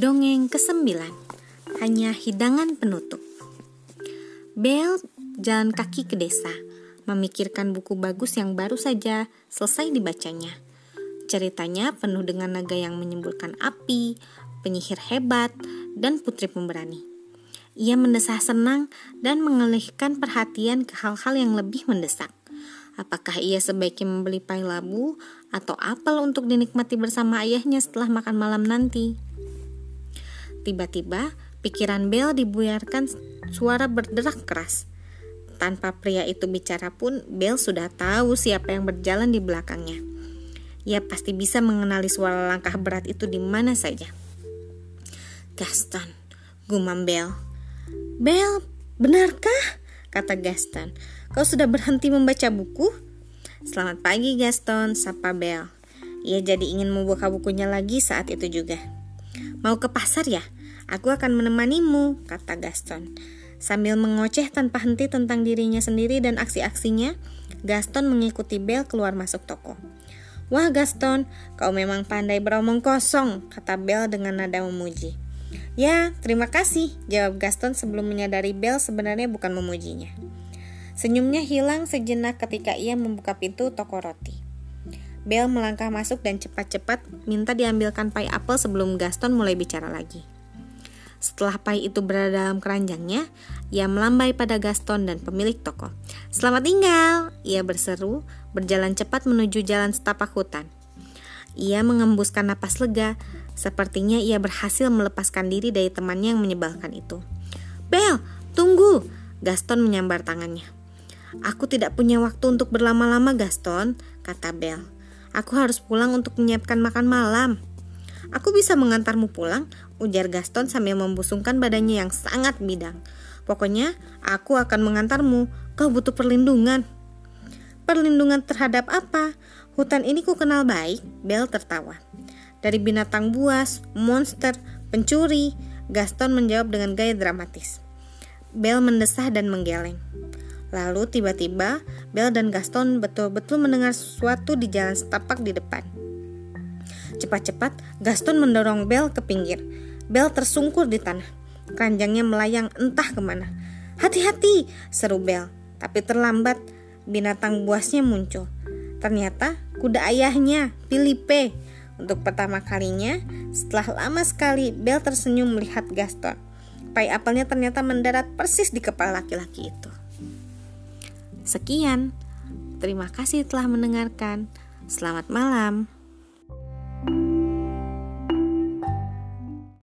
Dongeng ke-9 Hanya hidangan penutup. Bel jalan kaki ke desa Memikirkan buku bagus yang baru saja selesai dibacanya. Ceritanya penuh dengan naga yang menyemburkan api Penyihir hebat Dan putri pemberani. Ia mendesah senang dan mengalihkan perhatian ke hal-hal yang lebih mendesak. Apakah ia sebaiknya membeli pai labu atau apel untuk dinikmati bersama ayahnya setelah makan malam nanti? Tiba-tiba, pikiran Bel dibuyarkan suara berderak keras. Tanpa pria itu bicara pun, Bel sudah tahu siapa yang berjalan di belakangnya. Ia pasti bisa mengenali suara langkah berat itu di mana saja. Gaston, gumam Bel. Bel, benarkah? kata Gaston. Kau sudah berhenti membaca buku? Selamat pagi Gaston, sapa Bel. Ia jadi ingin membuka bukunya lagi saat itu juga. Mau ke pasar ya? Aku akan menemanimu, kata Gaston. Sambil mengoceh tanpa henti tentang dirinya sendiri dan aksi-aksinya, Gaston mengikuti Bel keluar masuk toko. Wah Gaston, kau memang pandai beromong kosong, kata Bel dengan nada memuji. Ya, terima kasih, jawab Gaston sebelum menyadari Bel sebenarnya bukan memujinya. Senyumnya hilang sejenak ketika ia membuka pintu toko roti. Bel melangkah masuk dan cepat-cepat minta diambilkan pai apel sebelum Gaston mulai bicara lagi. Setelah pai itu berada dalam keranjangnya, ia melambai pada Gaston dan pemilik toko. Selamat tinggal, ia berseru, berjalan cepat menuju jalan setapak hutan. Ia mengembuskan napas lega, sepertinya ia berhasil melepaskan diri dari temannya yang menyebalkan itu. Bel, tunggu! Gaston menyambar tangannya. Aku tidak punya waktu untuk berlama-lama, Gaston, kata Bel. Aku harus pulang untuk menyiapkan makan malam. Aku bisa mengantarmu pulang, ujar Gaston sambil membusungkan badannya yang sangat bidang. Pokoknya, aku akan mengantarmu. Kau butuh perlindungan. Perlindungan terhadap apa? Hutan ini ku kenal baik, Bel tertawa. Dari binatang buas, monster, pencuri, Gaston menjawab dengan gaya dramatis. Bel mendesah dan menggeleng. Lalu tiba-tiba Bel dan Gaston betul-betul mendengar sesuatu di jalan setapak di depan. Cepat-cepat Gaston mendorong Bel ke pinggir. Bel tersungkur di tanah. Keranjangnya melayang entah ke mana. Hati-hati, seru Bel. Tapi terlambat, binatang buasnya muncul. Ternyata kuda ayahnya, Filipe. Untuk pertama kalinya, setelah lama sekali, Bel tersenyum melihat Gaston. Pai apelnya ternyata mendarat persis di kepala laki-laki itu. Sekian, terima kasih telah mendengarkan. Selamat malam.